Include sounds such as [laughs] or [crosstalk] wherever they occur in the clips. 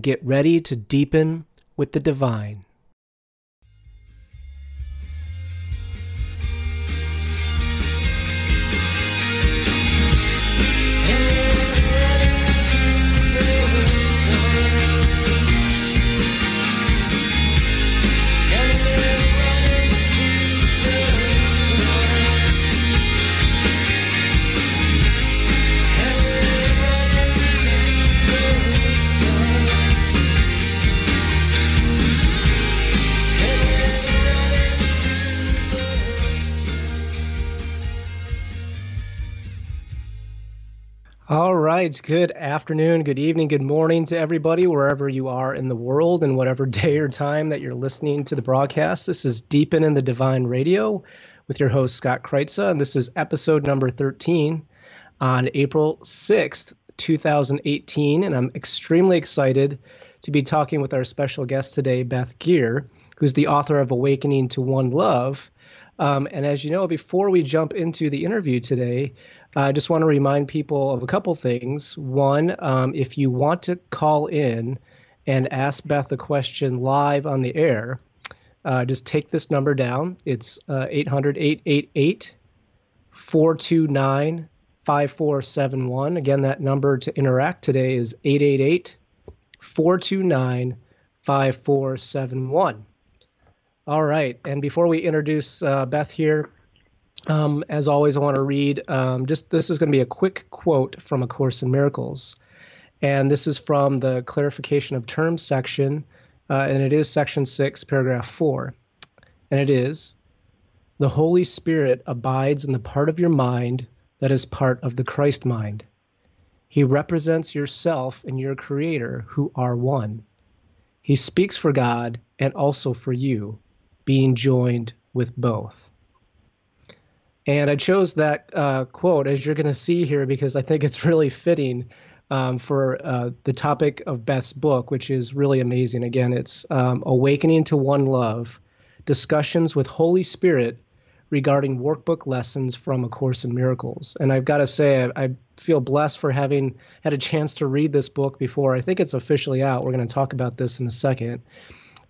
and get ready to deepen with the divine. All right. Good afternoon, good evening, good morning to everybody, wherever you are in the world and whatever [laughs] day or time that you're listening to the broadcast. This is Deepen in the Divine Radio with your host, Scott Krytsa, and this is episode number 13 on April 6th, 2018. And I'm extremely excited to be talking with our special guest today, Beth Geer, who's the author of Awakening to One Love. Um, and as you know, before we jump into the interview today, I just want to remind people of a couple things. One, um, if you want to call in and ask Beth a question live on the air, uh, just take this number down. It's uh, 800 888 429 5471. Again, that number to interact today is 888 429 5471. All right. And before we introduce uh, Beth here, um, as always, I want to read um, just this is going to be a quick quote from A Course in Miracles. And this is from the clarification of terms section, uh, and it is section six, paragraph four. And it is The Holy Spirit abides in the part of your mind that is part of the Christ mind. He represents yourself and your Creator, who are one. He speaks for God and also for you, being joined with both. And I chose that uh, quote, as you're going to see here, because I think it's really fitting um, for uh, the topic of Beth's book, which is really amazing. Again, it's um, Awakening to One Love Discussions with Holy Spirit regarding workbook lessons from A Course in Miracles. And I've got to say, I, I, feel blessed for having had a chance to read this book before. I think it's officially out. We're going to talk about this in a second.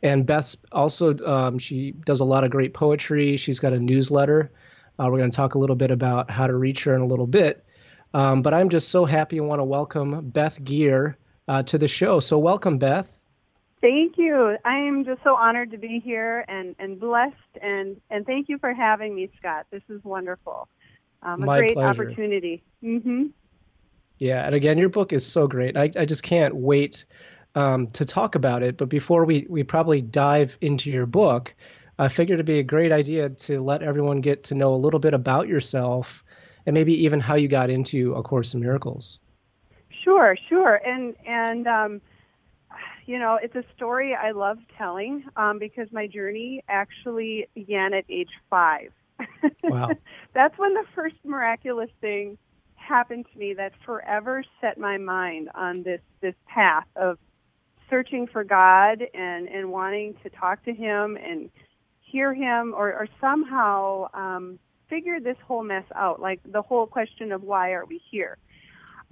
And Beth also, um, she does a lot of great poetry. She's got a newsletter uh, we're going to talk a little bit about how to reach her in a little bit. Um, but I'm just so happy and want to welcome Beth Geer uh, to the show. So, welcome, Beth. Thank you. I am just so honored to be here and, and blessed, and, and thank you for having me, Scott. This is wonderful. Um, a My great pleasure. opportunity. Mm-hmm. Yeah, and again, your book is so great. I, I just can't wait um, to talk about it. But before we, we probably dive into your book, I figured it'd be a great idea to let everyone get to know a little bit about yourself and maybe even how you got into A Course in Miracles. Sure, sure. And, and, um, you know, it's a story I love telling um, because my journey actually began at age five. [laughs] Wow. That's when the first miraculous thing happened to me that forever set my mind on this, this path of searching for God and, and wanting to talk to Him and hear him or, or somehow um, figure this whole mess out, like the whole question of why are we here.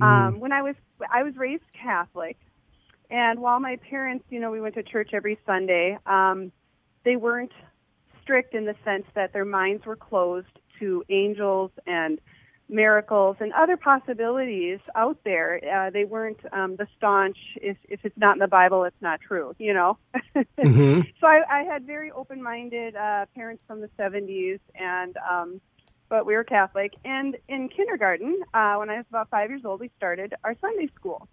Mm. Um, when I was I was raised Catholic, and while my parents, you know, we went to church every Sunday, um, they weren't strict in the sense that their minds were closed to angels and miracles and other possibilities out there. Uh, they weren't um, the staunch, if, if it's not in the Bible, it's not true, you know? [laughs] mm-hmm. So I, I had very open-minded uh, parents from the 70s, and um, but we were Catholic. And in kindergarten, uh, when I was about five years old, we started our Sunday school.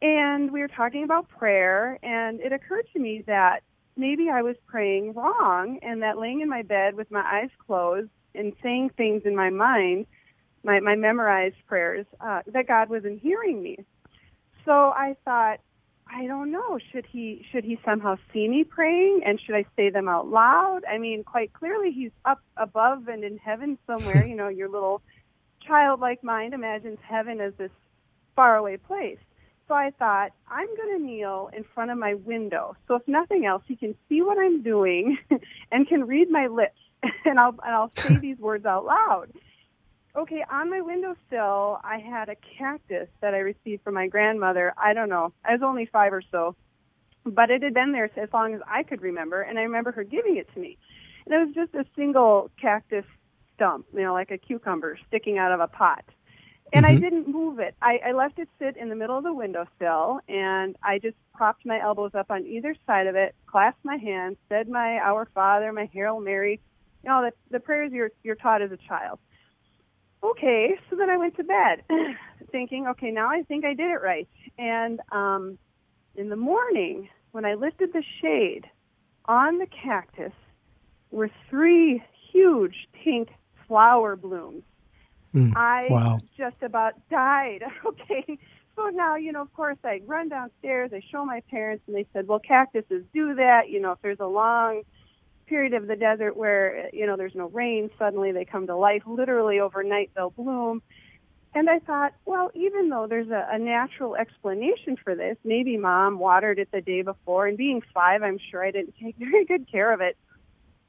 And we were talking about prayer, and it occurred to me that maybe I was praying wrong, and that laying in my bed with my eyes closed and saying things in my mind – my, my memorized prayers, uh, that God wasn't hearing me. So I thought, I don't know, should he should he somehow see me praying and should I say them out loud? I mean, quite clearly he's up above and in heaven somewhere, [laughs] you know, your little childlike mind imagines heaven as this faraway place. So I thought, I'm going to kneel in front of my window. So if nothing else, he can see what I'm doing [laughs] and can read my lips [laughs] and I'll and I'll say these words out loud. Okay, on my windowsill, I had a cactus that I received from my grandmother. I don't know. I was only five or so, but it had been there as long as I could remember, and I remember her giving it to me. And it was just a single cactus stump, you know, like a cucumber sticking out of a pot. And mm-hmm. I didn't move it. I, I left it sit in the middle of the windowsill, and I just propped my elbows up on either side of it, clasped my hands, said my Our Father, my Hail Mary, you know, the, the prayers you're, you're taught as a child. Okay, so then I went to bed, [sighs] thinking, okay, now I think I did it right. And um, in the morning, when I lifted the shade on the cactus, were three huge pink flower blooms. Mm, I wow. just about died. [laughs] Okay. So now, you know, of course, I run downstairs, I show my parents, and they said, well, cactuses do that. You know, if there's a long period of the desert where, you know, there's no rain, suddenly they come to life. Literally overnight, they'll bloom. And I thought, well, even though there's a, a natural explanation for this, maybe mom watered it the day before, and being five, I'm sure I didn't take [laughs] very good care of it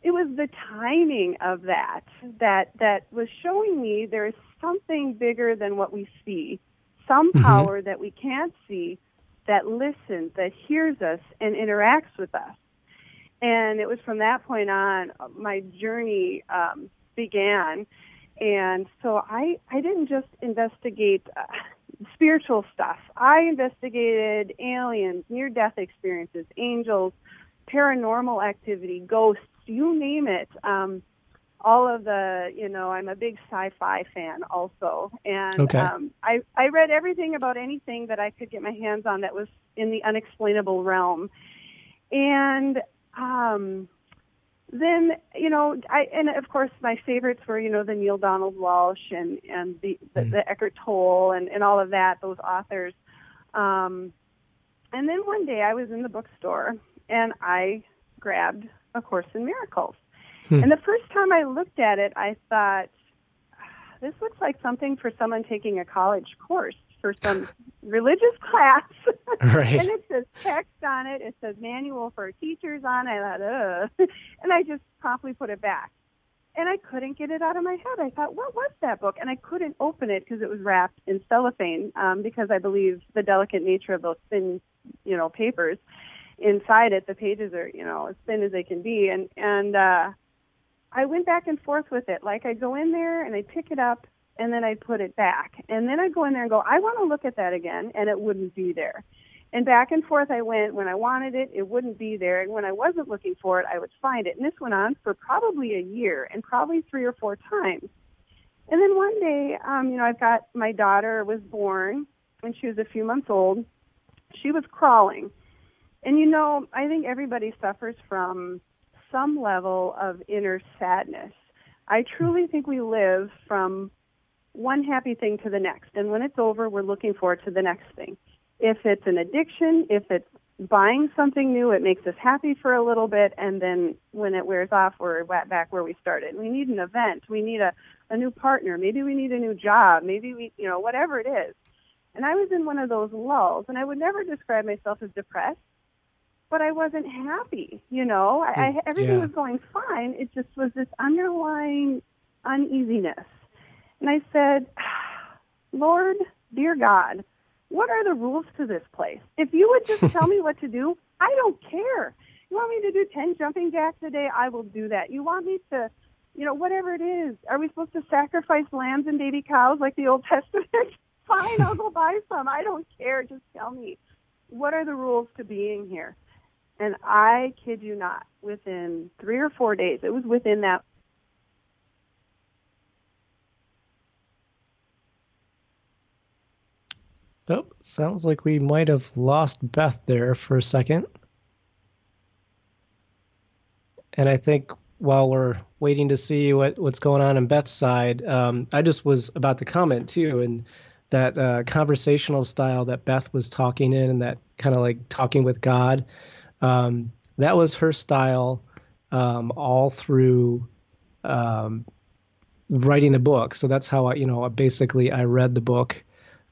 it was the timing of that that that was showing me there is something bigger than what we see, some mm-hmm. power that we can't see that listens, that hears us and interacts with us. And it was from that point on my journey um, began. And so I I didn't just investigate uh, spiritual stuff. I investigated aliens, near death experiences, angels, paranormal activity, ghosts you name it. Um, all of the, you know, I'm a big sci-fi fan also, and okay. um, I I read everything about anything that I could get my hands on that was in the unexplainable realm, and um, then you know, I and of course my favorites were you know the Neale Donald Walsch and and the the, mm. the Eckhart Tolle and and all of that those authors, um, and then one day I was in the bookstore and I grabbed a Course in Miracles. Hmm. And the first time I looked at it, I thought, this looks like something for someone taking a college course for some religious class. [laughs] Right. and it says text on it. It says manual for teachers on it. I thought, ugh. And I just promptly put it back. And I couldn't get it out of my head. I thought, what was that book? And I couldn't open it because it was wrapped in cellophane um, because I believe the delicate nature of those thin, you know, papers inside it the pages are you know as thin as they can be and and uh i went back and forth with it like i'd go in there and i'd pick it up and then i'd put it back. And then i'd go in there and go i want to look at that again and it wouldn't be there. And back and forth i went. When i wanted it it wouldn't be there. And when i wasn't looking for it i would find it. And this went on for probably a year and probably three or four times. And then one day um you know i've got my daughter was born when she was a few months old. She was crawling. And you know, I think everybody suffers from some level of inner sadness. I truly think we live from one happy thing to the next. And when it's over, we're looking forward to the next thing. If it's an addiction, if it's buying something new, it makes us happy for a little bit. And then when it wears off, we're back where we started. We need an event. We need a, a new partner. Maybe we need a new job. Maybe we, you know, whatever it is. And I was in one of those lulls, and I would never describe myself as depressed but I wasn't happy. You know, I, I mm, everything yeah. was going fine. It just was this underlying uneasiness. And I said, Lord, dear God, what are the rules to this place? If you would just tell me what to do, I don't care. You want me to do 10 jumping jacks a day? I will do that. You want me to, you know, whatever it is. Are we supposed to sacrifice lambs and baby cows like the Old [laughs] Testament? Fine, I'll go buy some. I don't care. Just tell me. What are the rules to being here? And I kid you not, within three or four days, it was within that. Oh, sounds like we might have lost Beth there for a second. And I think while we're waiting to see what, what's going on in Beth's side, um, I just was about to comment too, and that uh, conversational style that Beth was talking in, and that kind of like talking with God. Um, that was her style um, all through um, writing the book. So that's how I, you know, basically I read the book.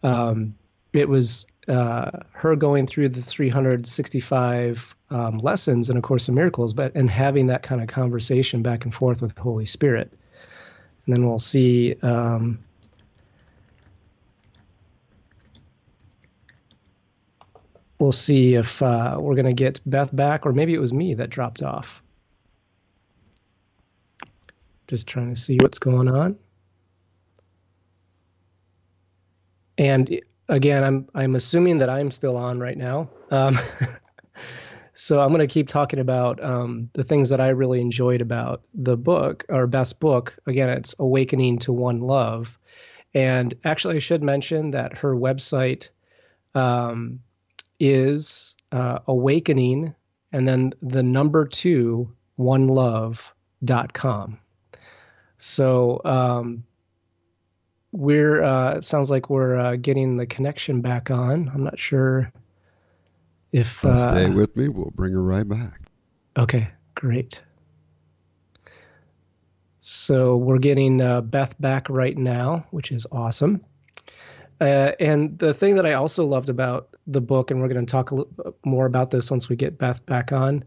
Um, it was uh, her going through the 365 um, lessons and A Course in Miracles, but and having that kind of conversation back and forth with the Holy Spirit. and then we'll see. Um, we'll see if uh, we're going to get Beth back, or maybe it was me that dropped off. Just trying to see what's going on. And again, I'm I'm assuming that I'm still on right now. Um, [laughs] so I'm going to keep talking about um, the things that I really enjoyed about the book, our best book. Again, it's Awakening to One Love. And actually, I should mention that her website um, is uh, awakening and then the number two, one onelove.com. So um, we're uh, it sounds like we're uh, getting the connection back on. I'm not sure if uh, stay with me. We'll bring her right back. Okay, great. So we're getting uh, Beth back right now, which is awesome. Uh, and the thing that I also loved about the book, and we're going to talk a little more about this once we get Beth back on,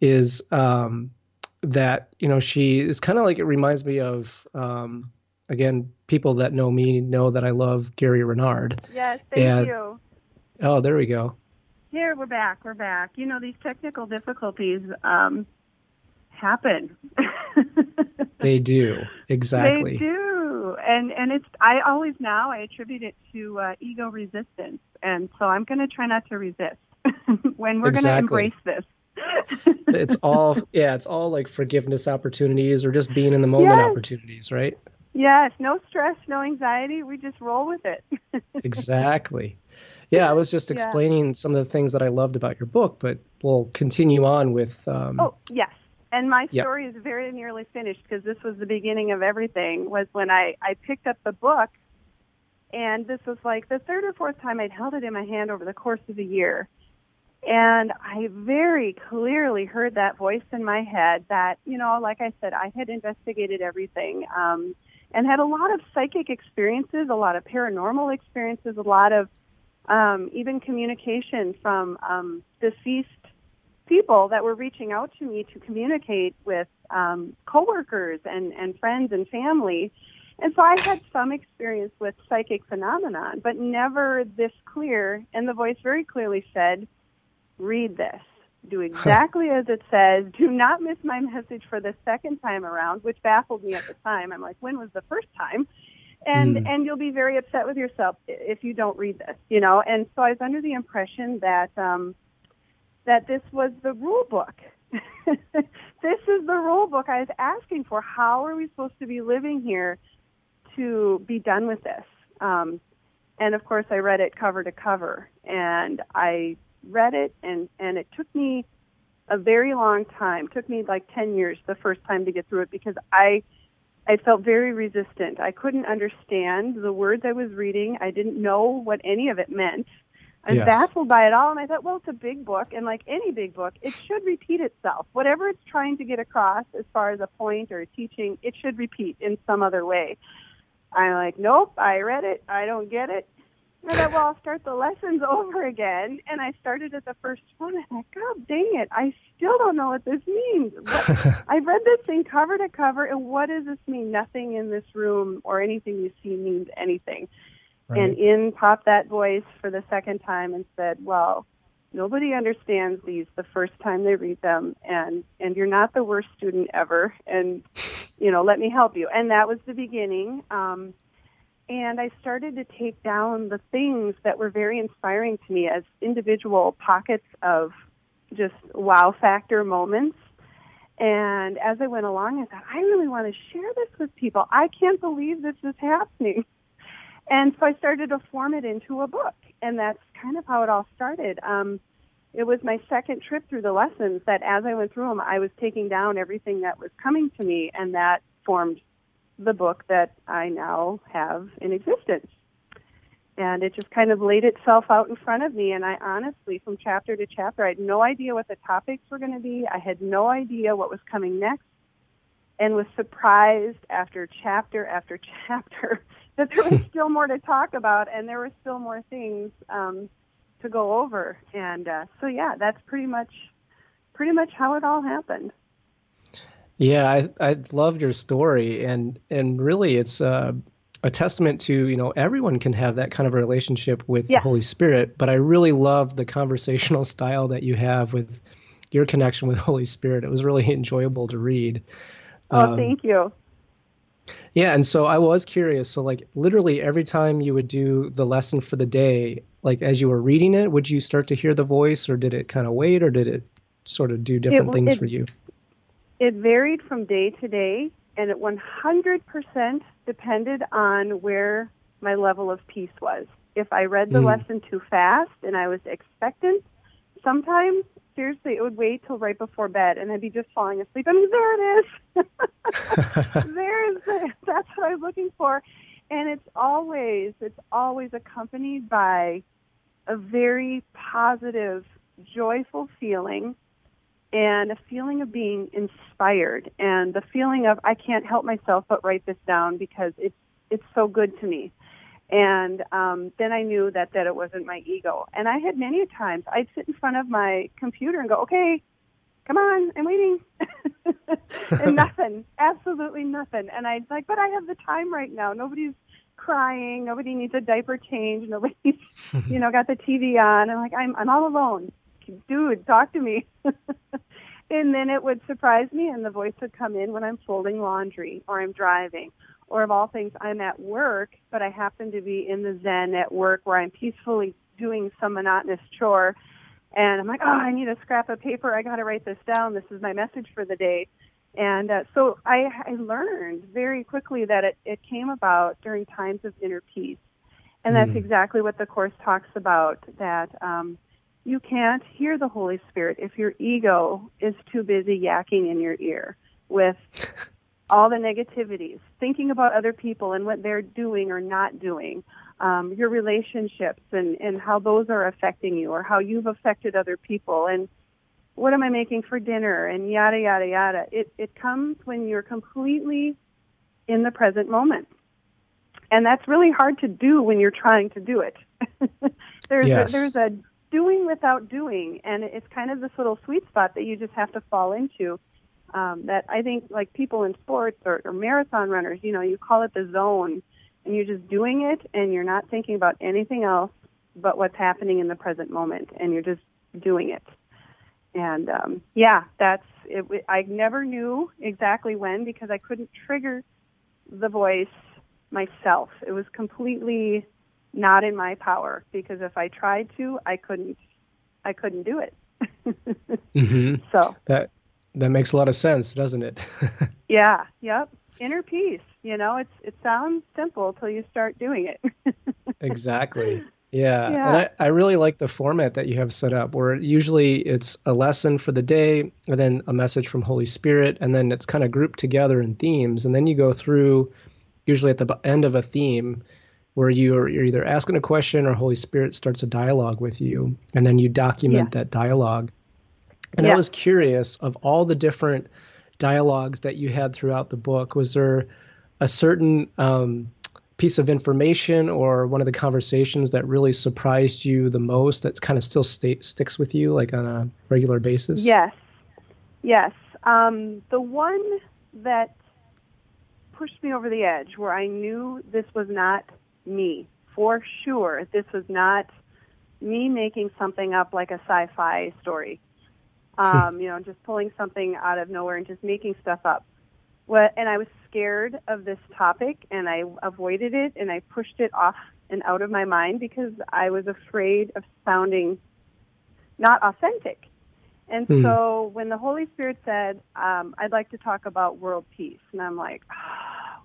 is um, that you know she is kind of like it reminds me of um, again people that know me know that I love Gary Renard. Yes, thank and, you. Oh, there we go. Here we're back. We're back. You know these technical difficulties um, happen. [laughs] they do exactly. They do, and and it's I always now I attribute it to uh, ego resistance, and so I'm going to try not to resist [laughs] when we're exactly. going to embrace this it's all yeah, it's all like forgiveness opportunities or just being in the moment yes. opportunities, right? Yes, no stress, no anxiety. We just roll with it. [laughs] exactly. Yeah, I was just explaining yeah. some of the things that I loved about your book, but we'll continue on with. Um, oh yes, and my story yep. is very nearly finished because this was the beginning of everything. Was when I I picked up the book, and this was like the third or fourth time I'd held it in my hand over the course of a year, and I very clearly heard that voice in my head that, you know, like I said, I had investigated everything um, and had a lot of psychic experiences, a lot of paranormal experiences, a lot of um, even communication from um, deceased people that were reaching out to me to communicate with um, coworkers and, and friends and family. And so I had some experience with psychic phenomenon, but never this clear. And the voice very clearly said, read this. Do exactly as it says. Do not miss my message for the second time around, which baffled me at the time. I'm like, when was the first time? And mm. and you'll be very upset with yourself if you don't read this, you know. And so I was under the impression that um, that this was the rule book. [laughs] this is the rule book I was asking for. How are we supposed to be living here to be done with this? Um, and of course, I read it cover to cover, and I read it and and it took me a very long time. It took me like 10 years the first time to get through it because I I felt very resistant. I couldn't understand the words I was reading. I didn't know what any of it meant. I was yes. baffled by it all, and I thought, well, it's a big book, and like any big book, it should repeat itself. Whatever it's trying to get across, as far as a point or a teaching, it should repeat in some other way. I'm like, nope, I read it, I don't get it, I thought, well, I'll start the lessons [laughs] over again. And I started at the first one. and I thought, God dang it, I still don't know what this means. What, [laughs] I've read this thing cover to cover, and what does this mean? Nothing in this room or anything you see means anything. Right. And in popped that voice for the second time and said, well, nobody understands these the first time they read them and and you're not the worst student ever and you know let me help you and that was the beginning um and I started to take down the things that were very inspiring to me as individual pockets of just wow factor moments. And as I went along, I thought, I really want to share this with people. I can't believe this is happening. And so I started to form it into a book. And that's kind of how it all started. Um, it was my second trip through the lessons that as I went through them, I was taking down everything that was coming to me, and that formed the book that I now have in existence. And it just kind of laid itself out in front of me. And I honestly, from chapter to chapter, I had no idea what the topics were going to be. I had no idea what was coming next and was surprised after chapter after [laughs] chapter that there was [laughs] still more to talk about and there were still more things um, to go over. And uh, so, yeah, that's pretty much pretty much how it all happened. Yeah, I I loved your story, and and really, it's uh, a testament to you know everyone can have that kind of a relationship with Yeah. the Holy Spirit. But I really love the conversational [laughs] style that you have with your connection with [laughs] Holy Spirit. It was really enjoyable to read. Oh, Um, thank you. Yeah, and so I was curious. So, like, literally every time you would do the lesson for the day, like as you were reading it, would you start to hear the voice, or did it kind of wait, or did it sort of do different w- things it- for you? It varied from day to day, and it 100% depended on where my level of peace was. If I read the Mm. lesson too fast and I was expectant, sometimes, seriously, it would wait till right before bed, and I'd be just falling asleep. I mean, there it is. there [laughs] is it. That's what I was looking for. And it's always, it's always accompanied by a very positive, joyful feeling and a feeling of being inspired and the feeling of I can't help myself but write this down because it's it's so good to me. And um, then I knew that that it wasn't my ego. And I had many times I'd sit in front of my computer and go, okay, come on, I'm waiting, [laughs] and nothing, absolutely nothing. And I'd like, but I have the time right now. Nobody's crying. Nobody needs a diaper change. Nobody's, [laughs] you know, got the TV on. I'm like, I'm I'm all alone. Dude, talk to me. [laughs] and then it would surprise me, and the voice would come in when I'm folding laundry or I'm driving, or of all things, I'm at work, but I happen to be in the Zen at work where I'm peacefully doing some monotonous chore. And I'm like, oh, I need a scrap of paper. I got to write this down. This is my message for the day. And uh, so I, I learned very quickly that it, it came about during times of inner peace. And that's Mm. exactly what the Course talks about, that um, you can't hear the Holy Spirit if your ego is too busy yakking in your ear with all the negativities, thinking about other people and what they're doing or not doing, um, your relationships and, and how those are affecting you or how you've affected other people and what am I making for dinner and yada, yada, yada. It, it comes when you're completely in the present moment. And that's really hard to do when you're trying to do it. there's, Yes. a, there's a doing without doing, and it's kind of this little sweet spot that you just have to fall into. Um, that I think, like people in sports or, or marathon runners, you know, you call it the zone, and you're just doing it, and you're not thinking about anything else but what's happening in the present moment, and you're just doing it. And um, yeah, that's it. I never knew exactly when because I couldn't trigger the voice myself. It was completely not in my power because if I tried to, I couldn't. I couldn't do it. [laughs] hmm so That that makes a lot of sense, doesn't it? [laughs] yeah, yep. Inner peace. You know, it's it sounds simple till you start doing it. [laughs] exactly. Yeah. Yeah. And I, I really like the format that you have set up where usually it's a lesson for the day and then a message from Holy Spirit and then it's kind of grouped together in themes and then you go through usually at the end of a theme where you're, you're either asking a question or Holy Spirit starts a dialogue with you and then you document that dialogue. And I was curious of all the different dialogues that you had throughout the book, was there a certain um, piece of information or one of the conversations that really surprised you the most that kind of still sta- sticks with you like on a regular basis? Yes, yes. Um, the one that pushed me over the edge, where I knew this was not me for sure. This was not me making something up like a sci-fi story. Um, you know, just pulling something out of nowhere and just making stuff up. What, and I was scared of this topic, and I avoided it, and I pushed it off and out of my mind because I was afraid of sounding not authentic. And Hmm. so when the Holy Spirit said, um, I'd like to talk about world peace, and I'm like,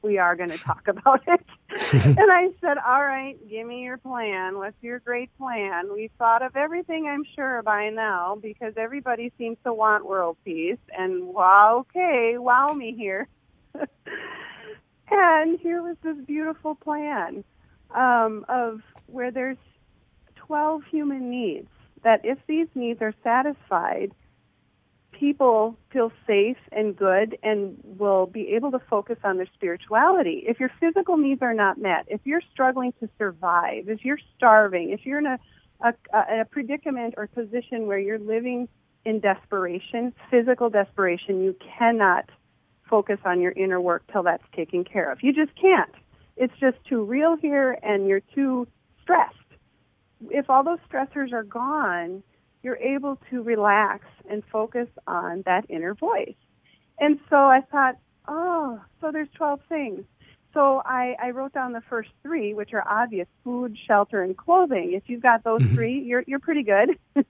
we are going [laughs] to talk about it. [laughs] and I said, all right, give me your plan. What's your great plan? We've thought of everything, I'm sure, by now, because everybody seems to want world peace. And wow, okay, wow me here. [laughs] and here was this beautiful plan um, of where there's 12 human needs that if these needs are satisfied, people feel safe and good and will be able to focus on their spirituality. If your physical needs are not met, if you're struggling to survive, if you're starving, if you're in a, a, a predicament or position where you're living in desperation, physical desperation, you cannot focus on your inner work till that's taken care of. You just can't. It's just too real here and you're too stressed. If all those stressors are gone, you're able to relax and focus on that inner voice. And so I thought, oh, so there's 12 things. So I, I wrote down the first three, which are obvious: food, shelter, and clothing. If you've got those mm-hmm. three, you're you're pretty good. [laughs]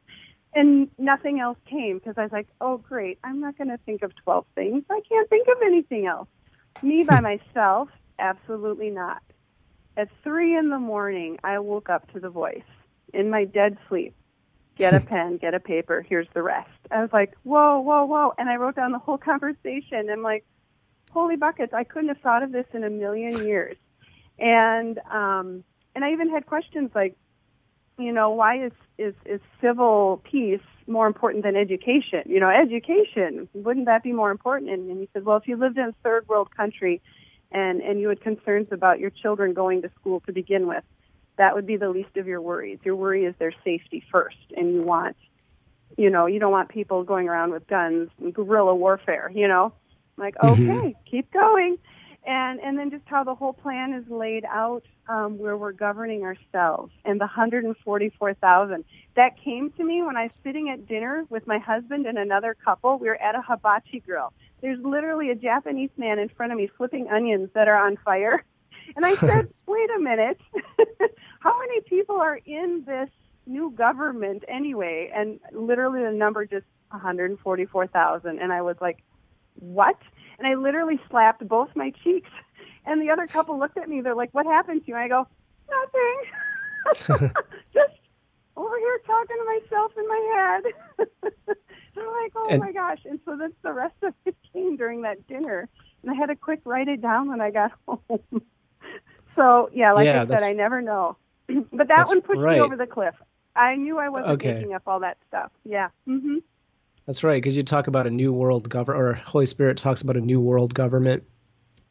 and nothing else came because I was like, oh great, I'm not going to think of 12 things. I can't think of anything else. Me by myself, absolutely not. At three in the morning, I woke up to the voice in my dead sleep. Get a [laughs] pen, get a paper. Here's the rest. I was like, whoa, whoa, whoa, and I wrote down the whole conversation. I'm like, holy buckets, I couldn't have thought of this in a million years. And um, and I even had questions like, you know, why is is is civil peace more important than education? You know, education wouldn't that be more important? And, and he said, well, if you lived in a third world country, and and you had concerns about your children going to school to begin with, that would be the least of your worries. Your worry is their safety first, and you want, you know, you don't want people going around with guns and guerrilla warfare. You know, like, mm-hmm. okay, mm-hmm. keep going. And, and then just how the whole plan is laid out um, where we're governing ourselves and the 144,000. That came to me when I was sitting at dinner with my husband and another couple. We were at a hibachi grill. There's literally a Japanese man in front of me flipping onions that are on fire. [laughs] And I said, [laughs] wait a minute. [laughs] how many people are in this new government anyway? And literally the number just 144,000. And I was like, what? And I literally slapped both my cheeks. And the other couple looked at me. They're like, what happened to you? And I go, nothing. [laughs] Just over here talking to myself in my head. [laughs] I'm like, oh and, my gosh. And so that's the rest of it came during that dinner. And I had to quick write it down when I got [laughs] home. so yeah, like yeah, I said, I never know. But that one pushed right. me over the cliff. I knew I wasn't okay. making up all that stuff. Yeah. Mm-hmm. That's right, because you talk about a new world government, or Holy Spirit talks about a new world government,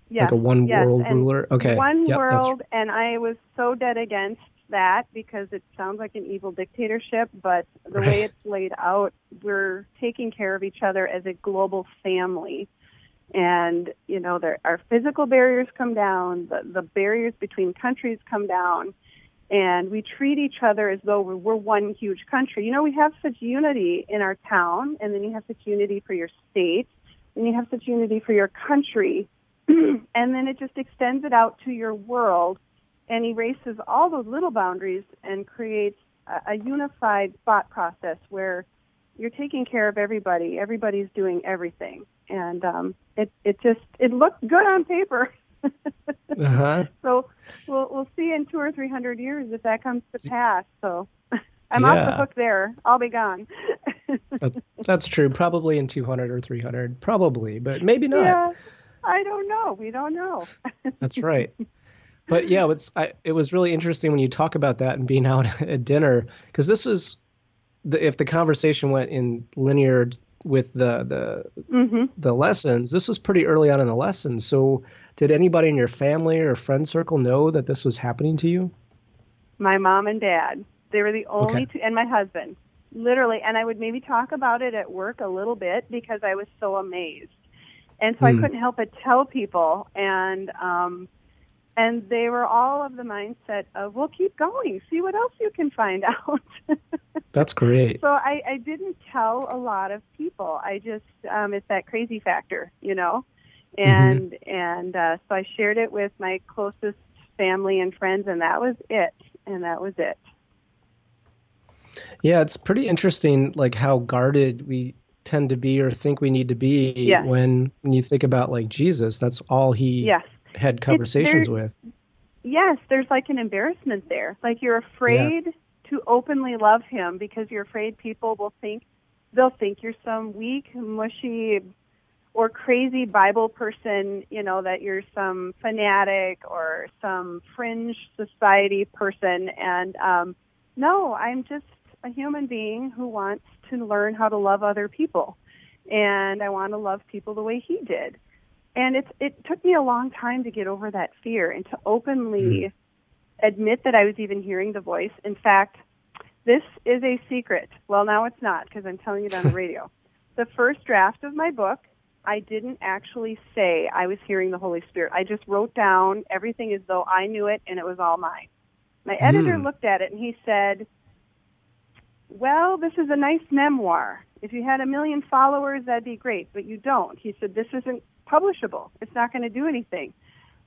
yes, like a one yes, world ruler. Okay, one yep, world, and I was so dead against that because it sounds like an evil dictatorship. But the right. way it's laid out, we're taking care of each other as a global family, and you know, there, our physical barriers come down, the the barriers between countries come down and we treat each other as though we're one huge country. You know, we have such unity in our town, and then you have such unity for your state, and you have such unity for your country, [clears throat] and then it just extends it out to your world and erases all those little boundaries and creates a, a unified thought process where you're taking care of everybody. Everybody's doing everything, and um, it it just it looked good on paper. [laughs] uh-huh. [laughs] So we'll we'll see in two or three hundred years if that comes to pass. So [laughs] I'm yeah. off the hook there. I'll be gone. [laughs] That's true. Probably in 200 or 300. Probably, but maybe not. Yeah, I don't know. We don't know. That's right. But yeah, it's I, it was really interesting when you talk about that and being out at dinner because this was the, if the conversation went in linear with the the mm-hmm. the lessons. This was pretty early on in the lessons. So, did anybody in your family or friend circle know that this was happening to you? My mom and dad. They were the only okay. two, and my husband. Literally, and I would maybe talk about it at work a little bit because I was so amazed, and so I hmm. couldn't help but tell people. And um, and they were all of the mindset of, well, keep going, see what else you can find [laughs] out. That's great. So I, I didn't tell a lot of people. I just, um, it's that crazy factor, you know. And mm-hmm. and uh, so I shared it with my closest family and friends, and that was it, and that was it. Yeah, it's pretty interesting, like how guarded we tend to be or think we need to be when when you think about like Jesus. That's all he yes had conversations with. Yes, there's like an embarrassment there. Like you're afraid yeah. to openly love him because you're afraid people will think they'll think you're some weak, mushy or crazy Bible person, you know, that you're some fanatic or some fringe society person and um no, I'm just a human being who wants to learn how to love other people. And I want to love people the way he did. And it's it took me a long time to get over that fear and to openly mm. admit that I was even hearing the voice. In fact, this is a secret. Well, now it's not because I'm telling it on the [laughs] radio. the first draft of my book I didn't actually say I was hearing the Holy Spirit. I just wrote down everything as though I knew it and it was all mine. My editor Hmm. looked at it and he said, Well, this is a nice memoir. If you had a million followers, that'd be great, but you don't. He said, This isn't publishable. It's not going to do anything.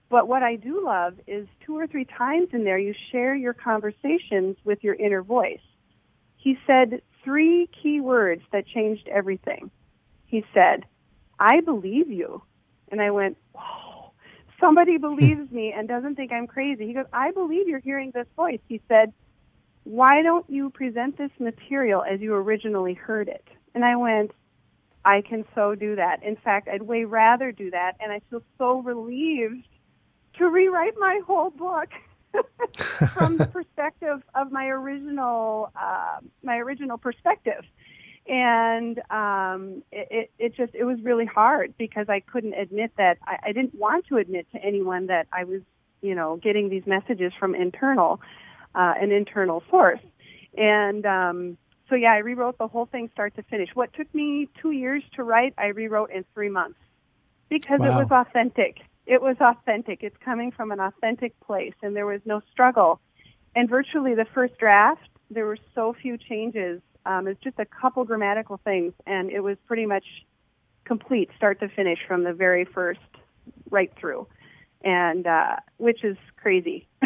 But what I do love is two or three times in there you share your conversations with your inner voice. He said three key words that changed everything. He said, I believe you. And I went, Whoa, somebody believes me and doesn't think I'm crazy. He goes, I believe you're hearing this voice. He said, Why don't you present this material as you originally heard it? And I went, I can so do that. In fact, I'd way rather do that. And I feel so relieved to rewrite my whole book [laughs] from the [laughs] perspective of my original uh, my original perspective and um, it, it, it just it was really hard because I couldn't admit that I, I didn't want to admit to anyone that I was you know getting these messages from internal uh, an internal source. And um, so yeah I rewrote the whole thing start to finish. What took me two years to write I rewrote in three months because it was authentic. It was authentic. It's coming from an authentic place and there was no struggle. And virtually the first draft there were so few changes um, it's just a couple grammatical things, and it was pretty much complete, start to finish, from the very first right through, and uh, which is crazy. [laughs]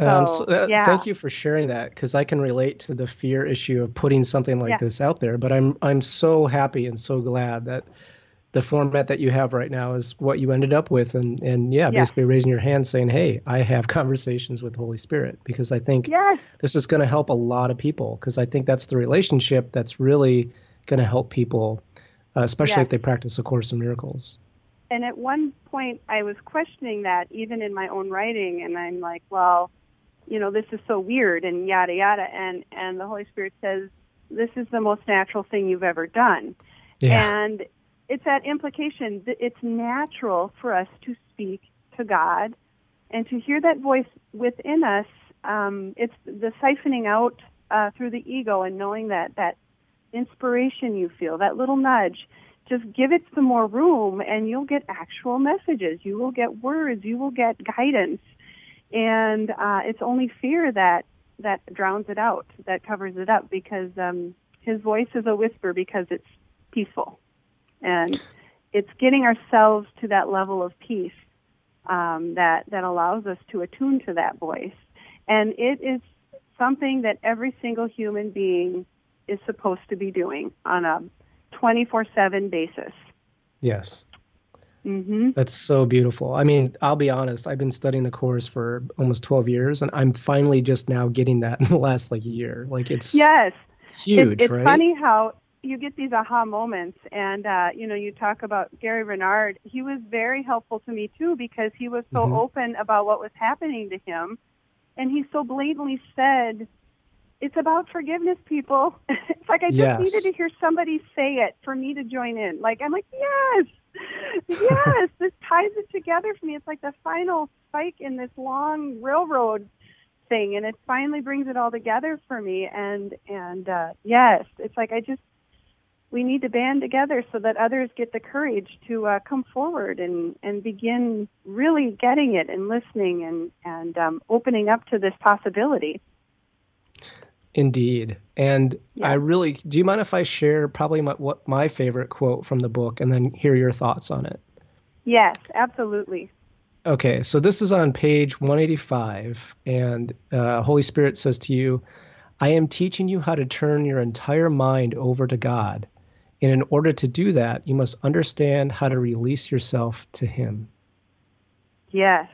Um, So, so that, yeah. Thank you for sharing that because I can relate to the fear issue of putting something like Yeah. this out there. But I'm I'm so happy and so glad that the format that you have right now is what you ended up with, and and yeah, Yeah. basically raising your hand saying, "Hey, I have [laughs] conversations with the Holy Spirit," because I think yes, this is going to help a lot of people because I think that's the relationship that's really going to help people, uh, especially Yes. if they practice A Course in Miracles. and at one point I was questioning that even in my own writing, and I'm like, well, you know, this is so weird and yada yada, and and the Holy Spirit says this is the most natural thing you've ever done. Yeah. And it's that implication that it's natural for us to speak to God and to hear that voice within us. Um, it's the siphoning out uh, through the ego and knowing that that inspiration you feel, that little nudge. Just give it some more room, and you'll get actual messages. You will get words. You will get guidance, and uh, it's only fear that that drowns it out, that covers it up, because um, his voice is a whisper because it's peaceful and it's getting ourselves to that level of peace um, that that allows us to attune to that voice, and it is something that every single human being is supposed to be doing on a 24/7 basis. Yes. hmm That's so beautiful. I mean, I'll be honest, I've been studying the course for almost 12 years and I'm finally just now getting that in the last like year. Like it's Yes, huge, It- it's right? funny how you get these aha moments, and uh, you know, you talk about Gary Renard. He was very helpful to me too because he was so Mhm. open about what was happening to him, and he so blatantly said, "It's about forgiveness, people." [laughs] it's like I just Yes. needed to hear somebody say it for me to join in. Like I'm like, yes, yes, this ties it together for me. It's like the final spike in this long railroad thing and it finally brings it all together for me and and uh yes it's like i just we need to band together so that others get the courage to uh, come forward and and begin really getting it and listening and and um, opening up to this possibility Indeed. And Yeah. I really, do you mind if I share probably my, what my favorite quote from the book and then hear your thoughts on it? yes absolutely Okay, so this is on page 185, and uh, Holy Spirit says to you, I am teaching you how to turn your entire mind over to God. And in order to do that, you must understand how to release yourself to Him. Yes,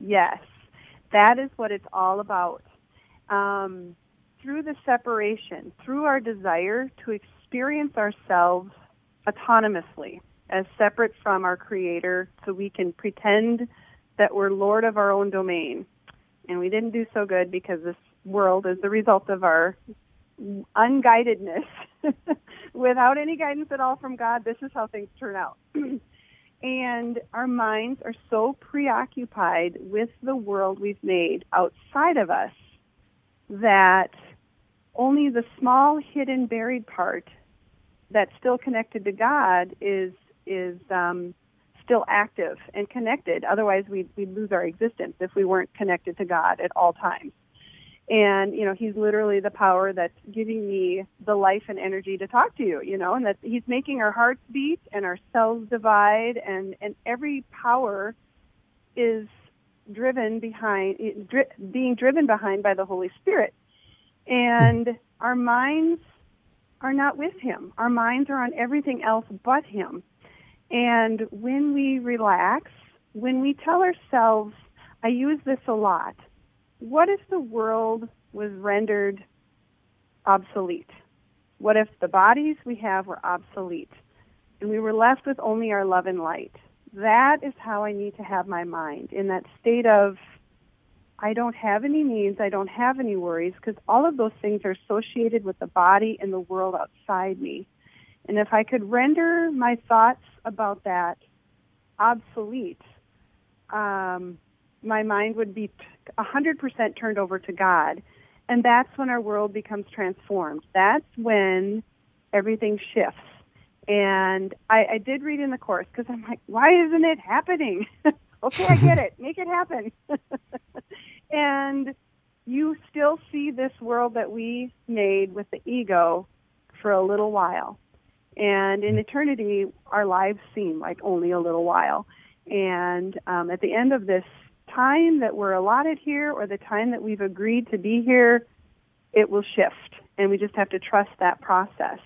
yes. That is what it's all about. Um, through the separation, through our desire to experience ourselves autonomously as separate from our Creator, so we can pretend that we're Lord of our own domain. And we didn't do so good because this world is the result of our unguidedness. [laughs] Without any guidance at all from God, this is how things turn out. [clears throat] and our minds are so preoccupied with the world we've made outside of us that only the small hidden buried part that's still connected to God is is um, still active and connected. Otherwise, we'd, we'd lose our existence if we weren't connected to God at all times. And you know, He's literally the power that's giving me the life and energy to talk to you. You know, and that He's making our hearts beat and our cells divide, and and every power is driven behind dri- being driven behind by the Holy Spirit. And our minds are not with him. Our minds are on everything else but him. And when we relax, when we tell ourselves, I use this a lot, what if the world was rendered obsolete? What if the bodies we have were obsolete and we were left with only our love and light? That is how I need to have my mind in that state of I don't have any needs, I don't have any worries, because all of those things are associated with the body and the world outside me. And if I could render my thoughts about that obsolete, um, my mind would be 100% turned over to God. And that's when our world becomes transformed. That's when everything shifts. And I, I did read in the course because I'm like, why isn't it happening? [laughs] okay, I get it. Make it happen. [laughs] and you still see this world that we made with the ego for a little while. And in eternity, our lives seem like only a little while. And um, at the end of this time that we're allotted here or the time that we've agreed to be here, it will shift. And we just have to trust that process.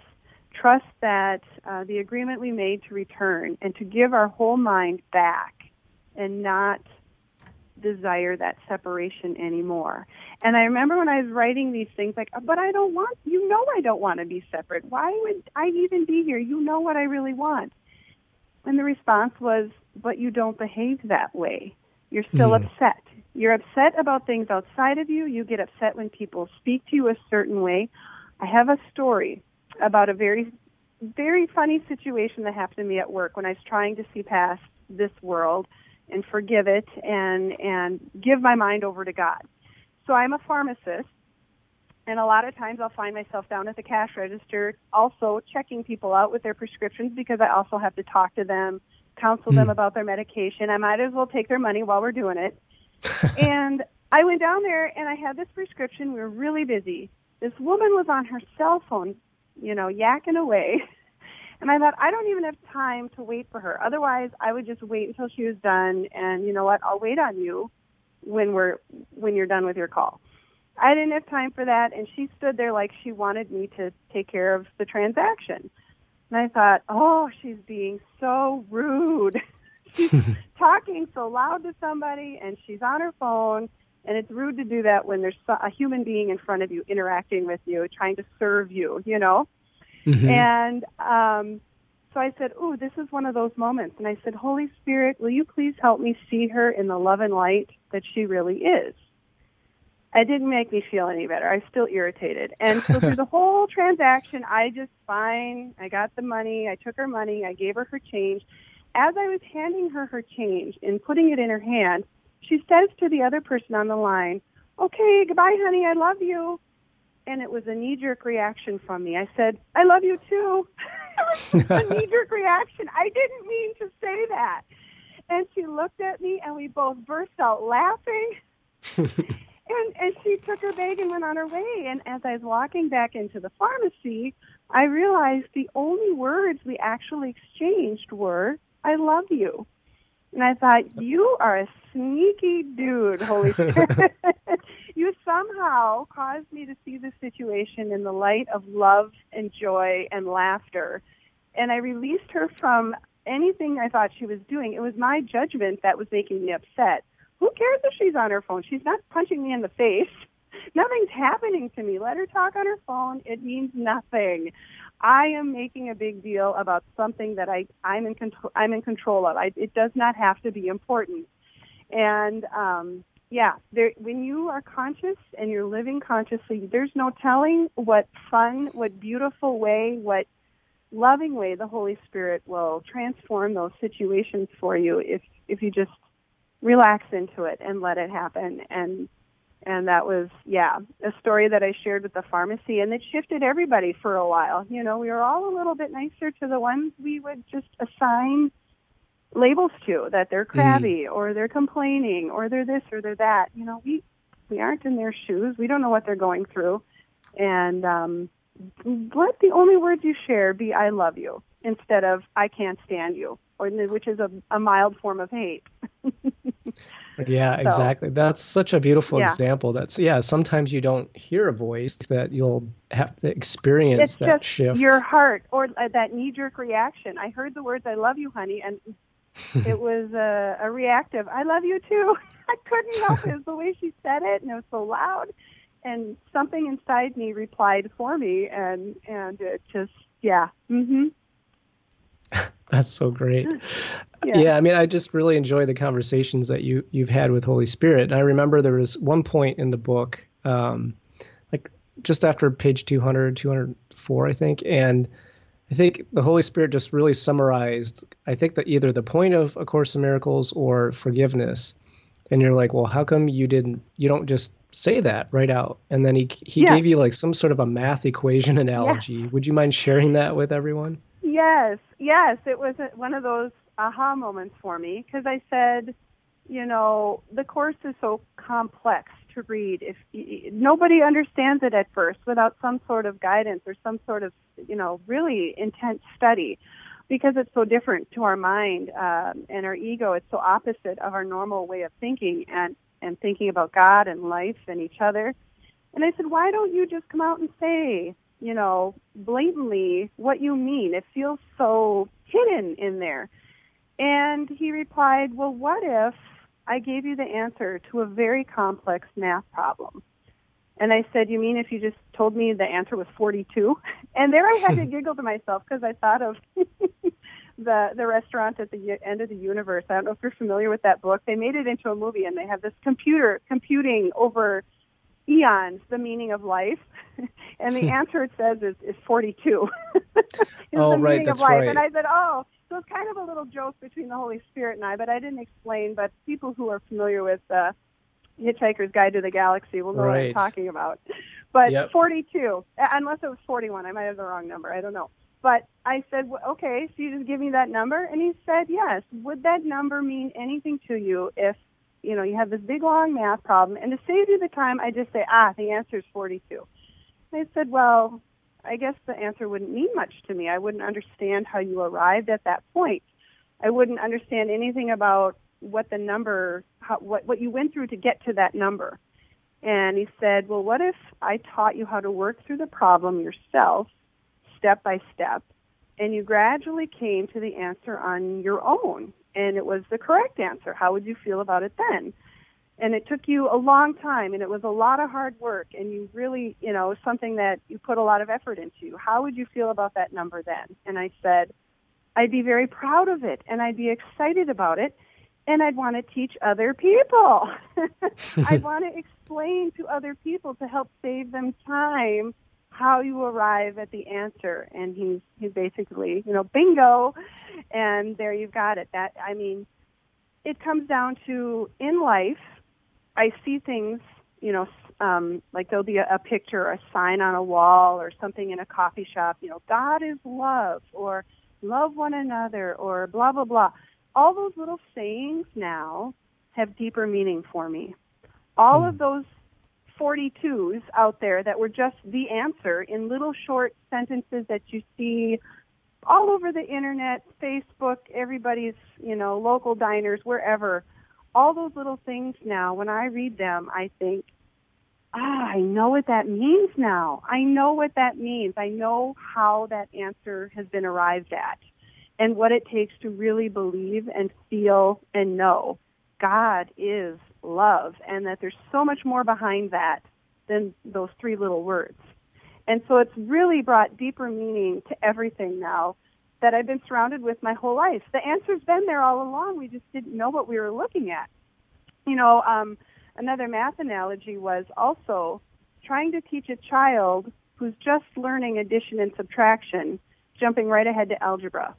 Trust that uh, the agreement we made to return and to give our whole mind back and not desire that separation anymore. And I remember when I was writing these things, like, but I don't want, you know, I don't want to be separate. Why would I even be here? You know what I really want. And the response was, but you don't behave that way. You're still mm. upset. You're upset about things outside of you. You get upset when people speak to you a certain way. I have a story about a very, very funny situation that happened to me at work when I was trying to see past this world and forgive it and and give my mind over to God. So I'm a pharmacist and a lot of times I'll find myself down at the cash register also checking people out with their prescriptions because I also have to talk to them, counsel mm. them hmm. about their medication. I might as well take their money while we're doing it. [laughs] and I went down there and I had this prescription. We were really busy. This woman was on her cell phone, you know, yakking away. [laughs] And I thought, I don't even have time to wait for her. Otherwise, I would just wait until she was done. And you know what? I'll wait on you when we're when you're done with your call. I didn't have time for that, and she stood there like she wanted me to take care of the transaction. And I thought, oh, she's being so rude. [laughs] she's [laughs] talking so loud to somebody, and she's on her phone. And it's rude to do that when there's a human being in front of you interacting with you, trying to serve you, you know? Mm-hmm. And um, so I said, "Oh, this is one of those moments." And I said, "Holy Spirit, will you please help me see her in the love and light that she really is?" It didn't make me feel any better. I was still irritated. And so through the [laughs] whole transaction, I just fine. I got the money. I took her money. I gave her her change. As I was handing her her change and putting it in her hand, she says to the other person on the line, "Okay, goodbye, honey. I love you." and it was a knee jerk reaction from me. I said, I love you too. [laughs] it was a [laughs] knee jerk reaction. I didn't mean to say that. And she looked at me and we both burst out laughing. And and she took her bag and went on her way. And as I was walking back into the pharmacy, I realized the only words we actually exchanged were, I love you. And I thought, you are a sneaky dude, Holy [laughs] Spirit. [laughs] you somehow caused me to see the situation in the light of love and joy and laughter. And I released her from anything I thought she was doing. It was my judgment that was making me upset. Who cares if she's on her phone? She's not punching me in the face. [laughs] Nothing's happening to me. Let her talk on her phone. It means nothing. I am making a big deal about something that I I'm in control I'm in control of. I, it does not have to be important. And um, yeah, there, when you are conscious and you're living consciously, there's no telling what fun, what beautiful way, what loving way the Holy Spirit will transform those situations for you if if you just relax into it and let it happen and And that was, yeah, a story that I shared with the pharmacy and it shifted everybody for a while. You know, we were all a little bit nicer to the ones we would just assign labels to that they're crabby mm. or they're complaining or they're this or they're that. You know, we we aren't in their shoes. We don't know what they're going through. And um let the only words you share be I love you instead of I can't stand you or which is a, a mild form of hate. Yeah, so, exactly. That's such a beautiful yeah. example. That's yeah. Sometimes you don't hear a voice that you'll have to experience it's that just shift. Your heart or uh, that knee-jerk reaction. I heard the words "I love you, honey," and [laughs] it was a, a reactive "I love you too." [laughs] I couldn't help it. it was the way she said it, and it was so loud. And something inside me replied for me, and and it just yeah. Mhm. That's so great. Yeah. yeah. I mean, I just really enjoy the conversations that you you've had with Holy Spirit. And I remember there was one point in the book, um, like just after page 200, 204, I think, and I think the Holy Spirit just really summarized. I think that either the point of A Course in Miracles or forgiveness, and you're like, well, how come you didn't? You don't just say that right out. And then he he yeah. gave you like some sort of a math equation analogy. Yeah. Would you mind sharing that with everyone? Yes, yes, it was one of those aha moments for me because I said, you know, the course is so complex to read. If nobody understands it at first without some sort of guidance or some sort of, you know, really intense study, because it's so different to our mind um, and our ego. It's so opposite of our normal way of thinking and and thinking about God and life and each other. And I said, why don't you just come out and say, you know, blatantly what you mean. It feels so hidden in there. And he replied, well, what if I gave you the answer to a very complex math problem? And I said, you mean if you just told me the answer was 42? [laughs] And there I had to [laughs] giggle to myself because I thought of [laughs] the the restaurant at the end of the universe. I don't know if you're familiar with that book. They made it into a movie, and they have this computer computing over eons the meaning of life [laughs] and the answer it says is, is 42 [laughs] is oh, the right, that's of life right. and i said oh so it's kind of a little joke between the holy spirit and i but i didn't explain but people who are familiar with uh, hitchhiker's guide to the galaxy will know right. what i'm talking about [laughs] but yep. 42 unless it was 41 i might have the wrong number i don't know but I said, well, okay, so you just give me that number? And he said, yes. Would that number mean anything to you if you know, you have this big long math problem, and to save you the time, I just say, ah, the answer is 42. I said, well, I guess the answer wouldn't mean much to me. I wouldn't understand how you arrived at that point. I wouldn't understand anything about what the number, how, what, what you went through to get to that number. And he said, well, what if I taught you how to work through the problem yourself, step by step, and you gradually came to the answer on your own? and it was the correct answer. How would you feel about it then? And it took you a long time and it was a lot of hard work and you really, you know, something that you put a lot of effort into. How would you feel about that number then? And I said, I'd be very proud of it and I'd be excited about it and I'd want to teach other people. [laughs] I'd want to explain to other people to help save them time how you arrive at the answer and he's he's basically you know bingo and there you've got it that i mean it comes down to in life i see things you know um like there'll be a, a picture a sign on a wall or something in a coffee shop you know god is love or love one another or blah blah blah all those little sayings now have deeper meaning for me all mm. of those 42s out there that were just the answer in little short sentences that you see all over the internet, Facebook, everybody's, you know, local diners, wherever. All those little things now, when I read them, I think, ah, I know what that means now. I know what that means. I know how that answer has been arrived at and what it takes to really believe and feel and know God is love and that there's so much more behind that than those three little words. And so it's really brought deeper meaning to everything now that I've been surrounded with my whole life. The answer's been there all along. We just didn't know what we were looking at. You know, um, another math analogy was also trying to teach a child who's just learning addition and subtraction, jumping right ahead to algebra.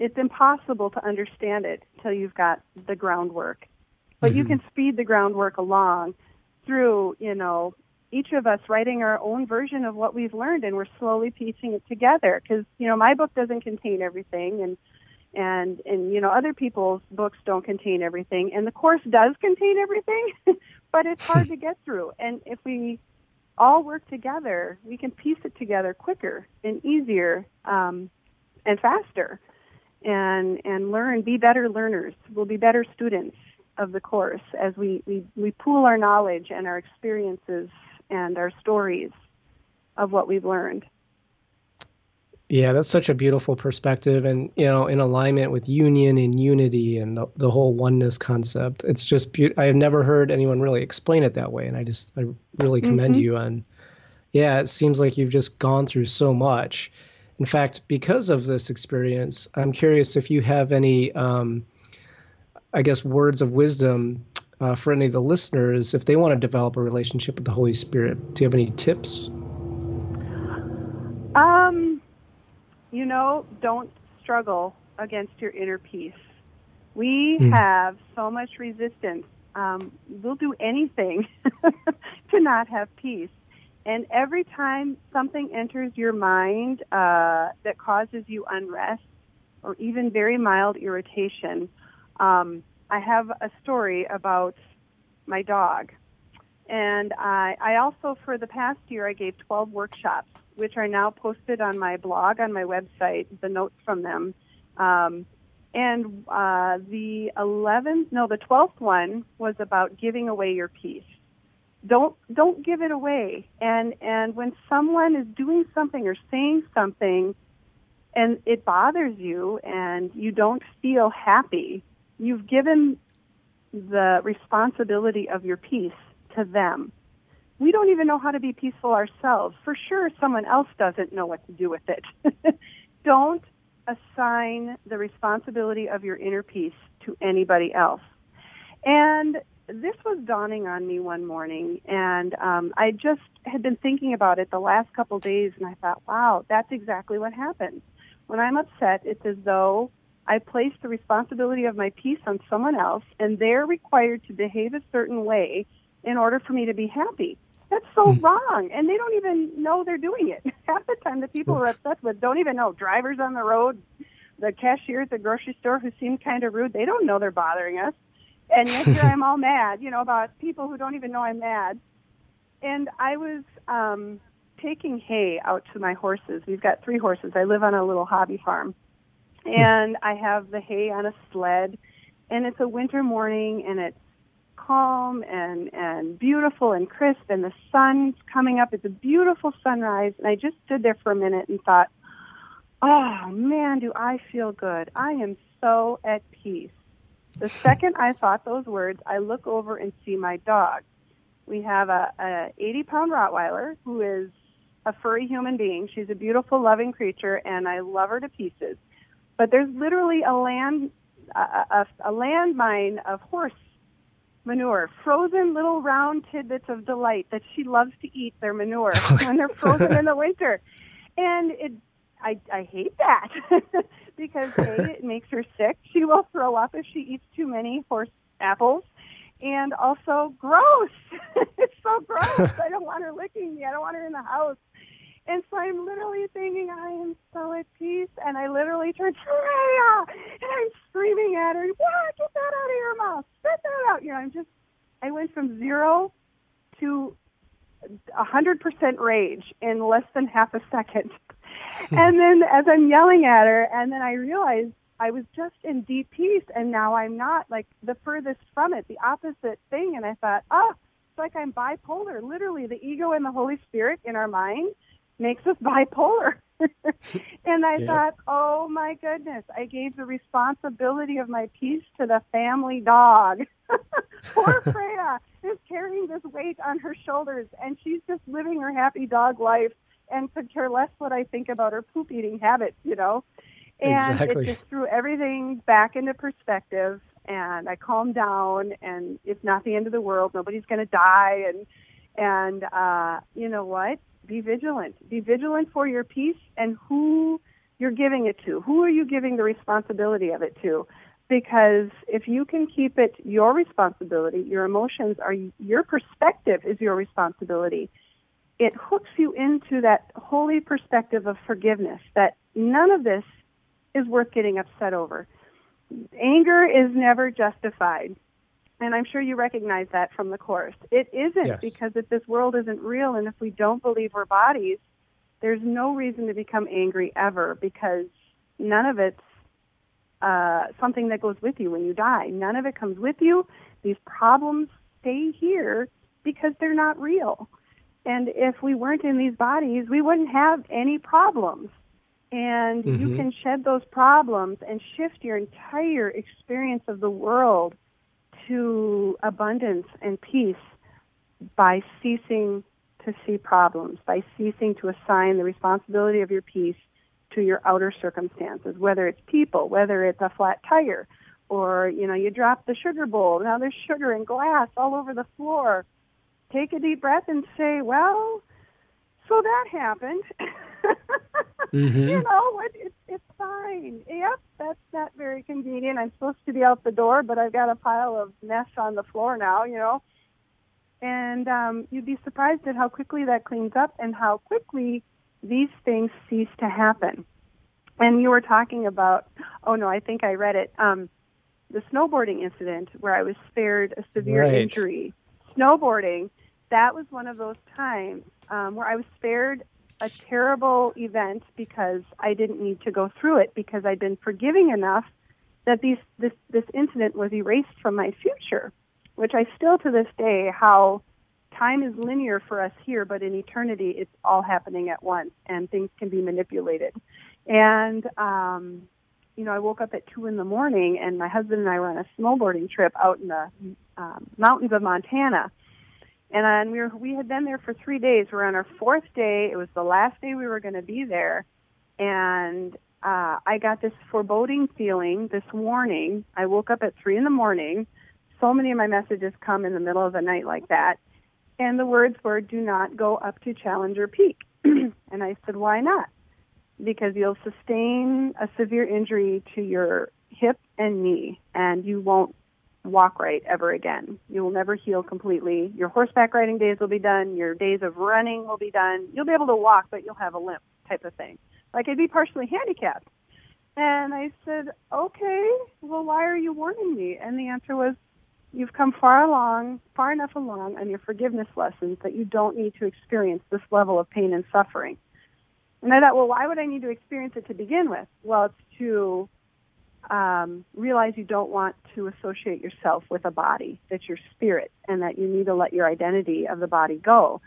It's impossible to understand it until you've got the groundwork. But mm-hmm. you can speed the groundwork along through, you know, each of us writing our own version of what we've learned and we're slowly piecing it together. Because you know my book doesn't contain everything and and and you know other people's books don't contain everything and the course does contain everything [laughs] but it's hard to get through. And if we all work together we can piece it together quicker and easier um, and faster and and learn be better learners. We'll be better students of the course as we, we, we pool our knowledge and our experiences and our stories of what we've learned. Yeah, that's such a beautiful perspective, and you know, in alignment with union and unity and the, the whole oneness concept. It's just be- I have never heard anyone really explain it that way, and I just I really commend mm-hmm. you on. Yeah, it seems like you've just gone through so much. In fact, because of this experience, I'm curious if you have any, um, I guess, words of wisdom uh, for any of the listeners if they want to develop a relationship with the Holy Spirit? Do you have any tips? Um, you know, don't struggle against your inner peace. We mm. have so much resistance. Um, we'll do anything [laughs] to not have peace. And every time something enters your mind uh, that causes you unrest or even very mild irritation, um, I have a story about my dog. And I, I also, for the past year, I gave 12 workshops, which are now posted on my blog, on my website, the notes from them. Um, and uh, the 11th, no, the 12th one was about giving away your peace. Don't don't give it away. And and when someone is doing something or saying something, and it bothers you, and you don't feel happy, you've given the responsibility of your peace to them. We don't even know how to be peaceful ourselves. For sure, someone else doesn't know what to do with it. [laughs] don't assign the responsibility of your inner peace to anybody else. And this was dawning on me one morning, and um, I just had been thinking about it the last couple days, and I thought, wow, that's exactly what happens. When I'm upset, it's as though I place the responsibility of my peace on someone else, and they're required to behave a certain way in order for me to be happy. That's so mm. wrong, and they don't even know they're doing it. [laughs] Half the time, the people we're upset with don't even know. Drivers on the road, the cashier at the grocery store who seem kind of rude, they don't know they're bothering us. And yet here [laughs] I'm all mad, you know, about people who don't even know I'm mad. And I was um, taking hay out to my horses. We've got three horses. I live on a little hobby farm Hmm. and I have the hay on a sled, and it's a winter morning, and it's calm and and beautiful and crisp, and the sun's coming up. It's a beautiful sunrise, and I just stood there for a minute and thought, "Oh man, do I feel good? I am so at peace." The [laughs] second I thought those words, I look over and see my dog. We have a, a 80 pound Rottweiler who is a furry human being. She's a beautiful, loving creature, and I love her to pieces. But there's literally a land a, a, a landmine of horse manure, frozen little round tidbits of delight that she loves to eat their manure [laughs] when they're frozen in the winter. And it I I hate that [laughs] because a [laughs] it makes her sick. She will throw up if she eats too many horse apples. And also gross. it's so gross. I don't want her licking me. I don't want her in the house. And so I'm literally thinking, I am so at peace. And I literally turn to Freya! And I'm screaming at her, what? Get that out of your mouth. Spit that out. You know, I'm just, I went from zero to a 100% rage in less than half a second. Hmm. and then as I'm yelling at her, and then I realized I was just in deep peace, and now I'm not like the furthest from it, the opposite thing. And I thought, oh, it's like I'm bipolar. Literally, the ego and the Holy Spirit in our mind makes us bipolar. [laughs] and I thought, oh my goodness, I gave the responsibility of my peace to the family dog. [laughs] Poor [laughs] Freya is carrying this weight on her shoulders, and she's just living her happy dog life and could care less what I think about her poop eating habits, you know. And exactly. it just threw everything back into perspective, and I calmed down, and it's not the end of the world. Nobody's going to die, and and uh, you know what? Be vigilant. Be vigilant for your peace and who you're giving it to. Who are you giving the responsibility of it to? because if you can keep it your responsibility, your emotions are your perspective is your responsibility. It hooks you into that holy perspective of forgiveness that none of this is worth getting upset over. Anger is never justified. And I'm sure you recognize that from the course. It isn't yes. because if this world isn't real and if we don't believe we're bodies, there's no reason to become angry ever because none of it's uh, something that goes with you when you die. None of it comes with you. These problems stay here because they're not real. And if we weren't in these bodies, we wouldn't have any problems. And mm-hmm. you can shed those problems and shift your entire experience of the world to abundance and peace by ceasing to see problems, by ceasing to assign the responsibility of your peace to your outer circumstances, whether it's people, whether it's a flat tire, or, you know, you drop the sugar bowl. Now there's sugar and glass all over the floor. Take a deep breath and say, well, so that happened. [laughs] mm-hmm. You know, it, it, it's fine. Yep, that's not very convenient. I'm supposed to be out the door, but I've got a pile of mess on the floor now, you know. And um, you'd be surprised at how quickly that cleans up and how quickly these things cease to happen. And you were talking about, oh no, I think I read it, um, the snowboarding incident where I was spared a severe right. injury. Snowboarding, that was one of those times um, where I was spared a terrible event because I didn't need to go through it because I'd been forgiving enough that these, this, this incident was erased from my future, which I still to this day, how time is linear for us here, but in eternity, it's all happening at once, and things can be manipulated. And um, you know, I woke up at two in the morning, and my husband and I were on a snowboarding trip out in the um, mountains of Montana. And, and we were, we had been there for three days. We're on our fourth day. It was the last day we were going to be there, and uh, I got this foreboding feeling, this warning. I woke up at three in the morning. So many of my messages come in the middle of the night like that and the words were, do not go up to Challenger Peak. [clears throat] and I said, why not? Because you'll sustain a severe injury to your hip and knee, and you won't walk right ever again. You will never heal completely. Your horseback riding days will be done. Your days of running will be done. You'll be able to walk, but you'll have a limp type of thing. Like I'd be partially handicapped. And I said, okay, well, why are you warning me? And the answer was, you've come far along, far enough along on your forgiveness lessons that you don't need to experience this level of pain and suffering. And I thought, well, why would I need to experience it to begin with? Well, it's to um, realize you don't want to associate yourself with a body, that you're spirit, and that you need to let your identity of the body go.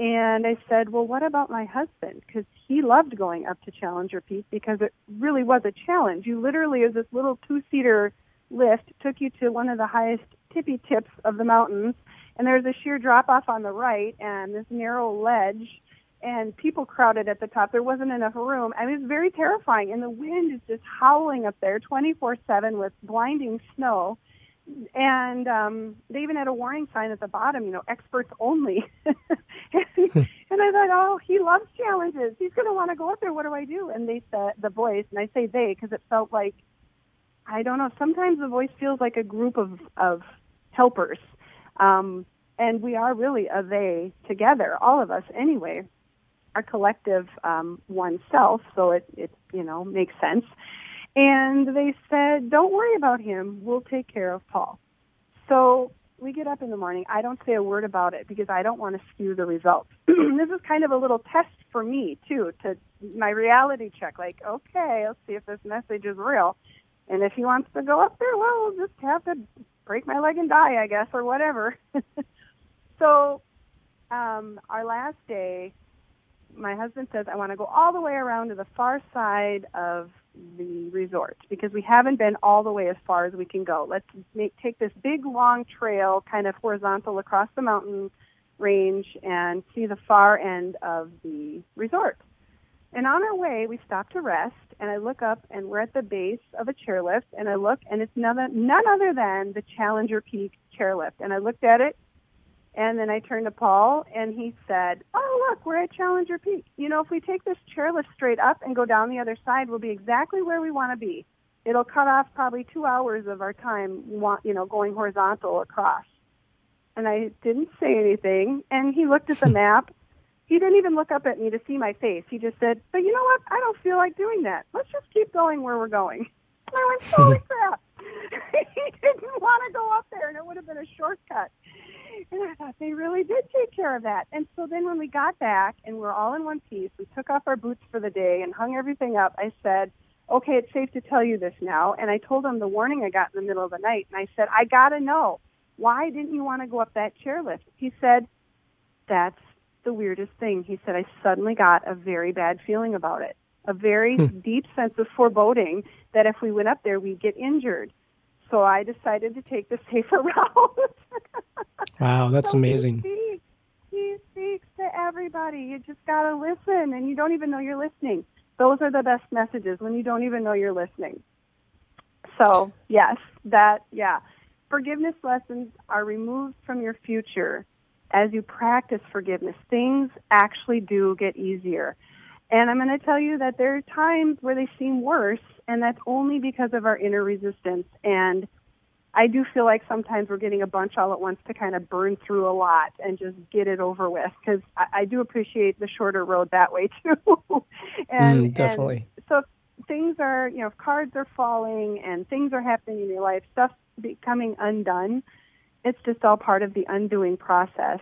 And I said, well, what about my husband? Because he loved going up to Challenger Peak because it really was a challenge. You literally, as this little two-seater lift, took you to one of the highest tippy tips of the mountains, and there's a sheer drop off on the right and this narrow ledge, and people crowded at the top. There wasn't enough room. I mean, it was very terrifying, and the wind is just howling up there 24/7 with blinding snow. And um, they even had a warning sign at the bottom, you know, experts only. [laughs] and, and I thought, oh, he loves challenges. He's going to want to go up there. What do I do? And they said, the voice, and I say they because it felt like I don't know. Sometimes the voice feels like a group of of helpers, um, and we are really a they together, all of us anyway. Our collective um, oneself, so it it you know makes sense. And they said, "Don't worry about him. We'll take care of Paul." So we get up in the morning. I don't say a word about it because I don't want to skew the results. [clears throat] this is kind of a little test for me too, to my reality check. Like, okay, let's see if this message is real. And if he wants to go up there, well, we'll just have to break my leg and die, I guess, or whatever. [laughs] so um, our last day, my husband says, I want to go all the way around to the far side of the resort because we haven't been all the way as far as we can go. Let's make, take this big long trail kind of horizontal across the mountain range and see the far end of the resort. And on our way, we stop to rest, and I look up, and we're at the base of a chairlift, and I look, and it's none, none other than the Challenger Peak chairlift. And I looked at it, and then I turned to Paul, and he said, "Oh, look, we're at Challenger Peak. You know, if we take this chairlift straight up and go down the other side, we'll be exactly where we want to be. it'll cut off probably two hours of our time, you know, going horizontal across. And I didn't say anything. And he looked at the [laughs] map. He didn't even look up at me to see my face. He just said, "But you know what? I don't feel like doing that. Let's just keep going where we're going." And I went, "Holy [laughs] crap!" [laughs] he didn't want to go up there, and it would have been a shortcut. And I thought they really did take care of that. And so then when we got back and we're all in one piece, we took off our boots for the day and hung everything up. I said, okay, it's safe to tell you this now. And I told him the warning I got in the middle of the night. And I said, I got to know, why didn't you want to go up that chairlift? He said, that's the weirdest thing. He said, I suddenly got a very bad feeling about it, a very hmm. deep sense of foreboding that if we went up there, we'd get injured. So I decided to take the safer [laughs] route. wow, that's so amazing. He speaks, he speaks to everybody. You just got to listen, and you don't even know you're listening. Those are the best messages when you don't even know you're listening. So, yes, that, yeah. Forgiveness lessons are removed from your future as you practice forgiveness. Things actually do get easier. And I'm going to tell you that there are times where they seem worse, and that's only because of our inner resistance. And I do feel like sometimes we're getting a bunch all at once to kind of burn through a lot and just get it over with because I, I do appreciate the shorter road that way [laughs] too. and, mm, definitely. And so things are, you know, cards are falling and things are happening in your life, stuff becoming undone. It's just all part of the undoing process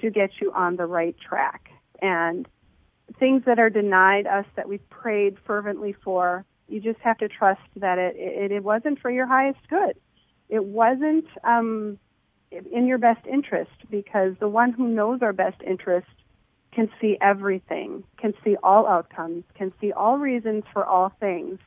to get you on the right track. And things that are denied us that we've prayed fervently for, you just have to trust that it, it, it wasn't for your highest good it wasn't um, in your best interest because the one who knows our best interest can see everything, can see all outcomes, can see all reasons for all things.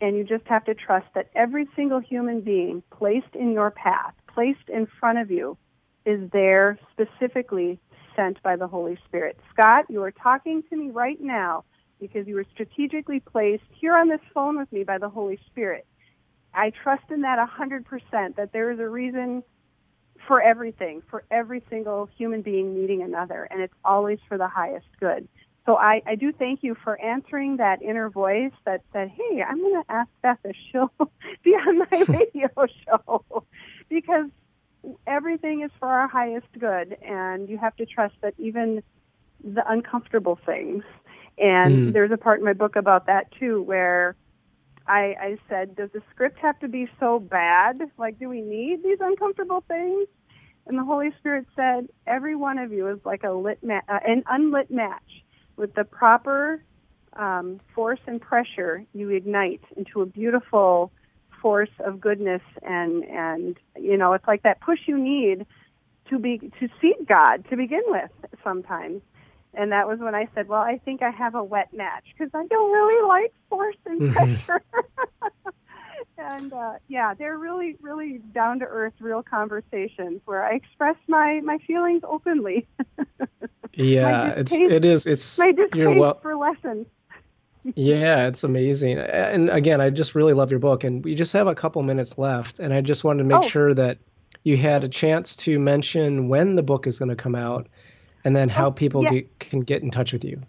And you just have to trust that every single human being placed in your path, placed in front of you, is there specifically sent by the Holy Spirit. Scott, you are talking to me right now because you were strategically placed here on this phone with me by the Holy Spirit. I trust in that 100% that there is a reason for everything, for every single human being needing another, and it's always for the highest good. So I, I do thank you for answering that inner voice that said, hey, I'm going to ask Beth if she'll [laughs] be on my [laughs] radio show [laughs] because everything is for our highest good, and you have to trust that even the uncomfortable things. And mm. there's a part in my book about that too, where I, I said, does the script have to be so bad? Like, do we need these uncomfortable things? And the Holy Spirit said, every one of you is like a lit ma- uh, an unlit match. With the proper um, force and pressure, you ignite into a beautiful force of goodness and and you know it's like that push you need to be to seek God to begin with sometimes and that was when I said, "Well, I think I have a wet match because I don't really like force and mm-hmm. pressure." [laughs] and uh, yeah, they're really, really down to earth, real conversations where I express my my feelings openly. [laughs] yeah, it's it is it's my distaste well, for lessons. Yeah, it's amazing. And again, I just really love your book, and we just have a couple minutes left, and I just wanted to make oh. sure that you had a chance to mention when the book is going to come out and then how oh, people yeah. get, can get in touch with you.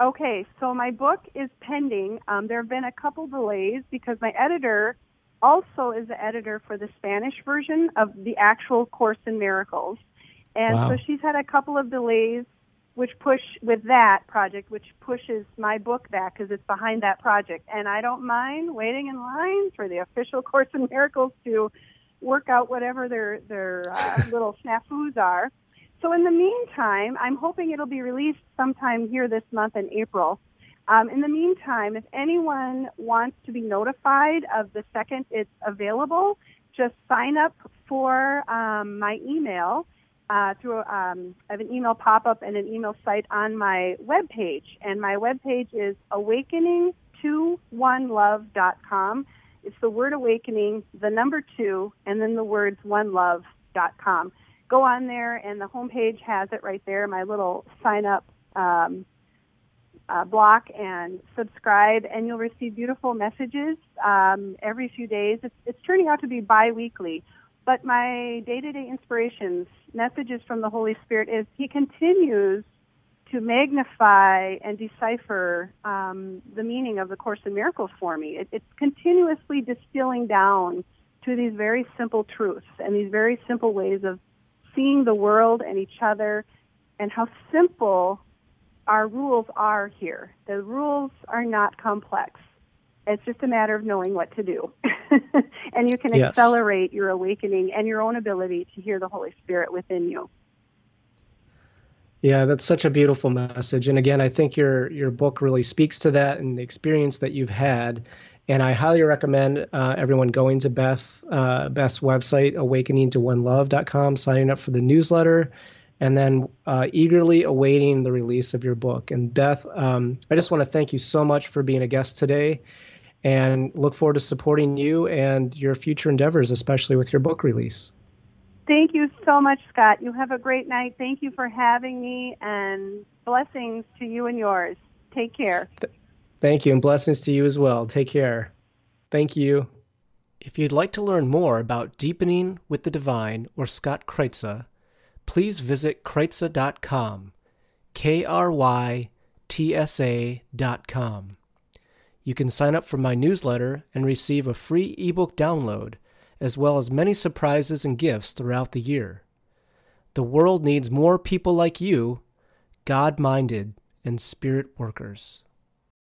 Okay, so my book is pending. Um, there have been a couple delays because my editor also is the editor for the Spanish version of the actual Course in Miracles. And wow. so she's had a couple of delays which push with that project, which pushes my book back because it's behind that project. And I don't mind waiting in line for the official [laughs] Course in Miracles to work out whatever their their uh, [laughs] little snafus are. So in the meantime, I'm hoping it'll be released sometime here this month in April. Um, in the meantime, if anyone wants to be notified of the second it's available, just sign up for um, my email uh, through um, I have an email pop-up and an email site on my webpage. And my webpage is awakening2onelove.com. It's the word awakening, the number two, and then the words one love.com go on there, and the homepage has it right there. My little sign up um, uh, block and subscribe, and you'll receive beautiful messages um, every few days. It's, it's turning out to be biweekly, but my day-to-day inspirations, messages from the Holy Spirit, is He continues to magnify and decipher um, the meaning of the Course in Miracles for me. It, it's continuously distilling down to these very simple truths and these very simple ways of seeing the world and each other and how simple our rules are here. The rules are not complex. It's just a matter of knowing what to do. [laughs] and you can yes. accelerate your awakening and your own ability to hear the Holy Spirit within you. Yeah, that's such a beautiful message. And again, I think your your book really speaks to that and the experience that you've had. And I highly recommend uh, everyone going to Beth uh, Beth's website, awakeningtoonelove.com, signing up for the newsletter, and then uh, eagerly awaiting the release of your book. And Beth, um, I just want to thank you so much for being a guest today, and look forward to supporting you and your future endeavors, especially with your book release. Thank you so much, Scott. You have a great night. Thank you for having me, and blessings to you and yours. Take care. Th- thank you, and blessings to you as well. Take care. Thank you. If you'd like to learn more about Deepening with the Divine or Scott Krytsa, please visit krytsa.com, K R Y T S A.com. You can sign up for my newsletter and receive a free ebook download as well as many surprises and gifts throughout the year. The world needs more people like you, God minded and spirit workers.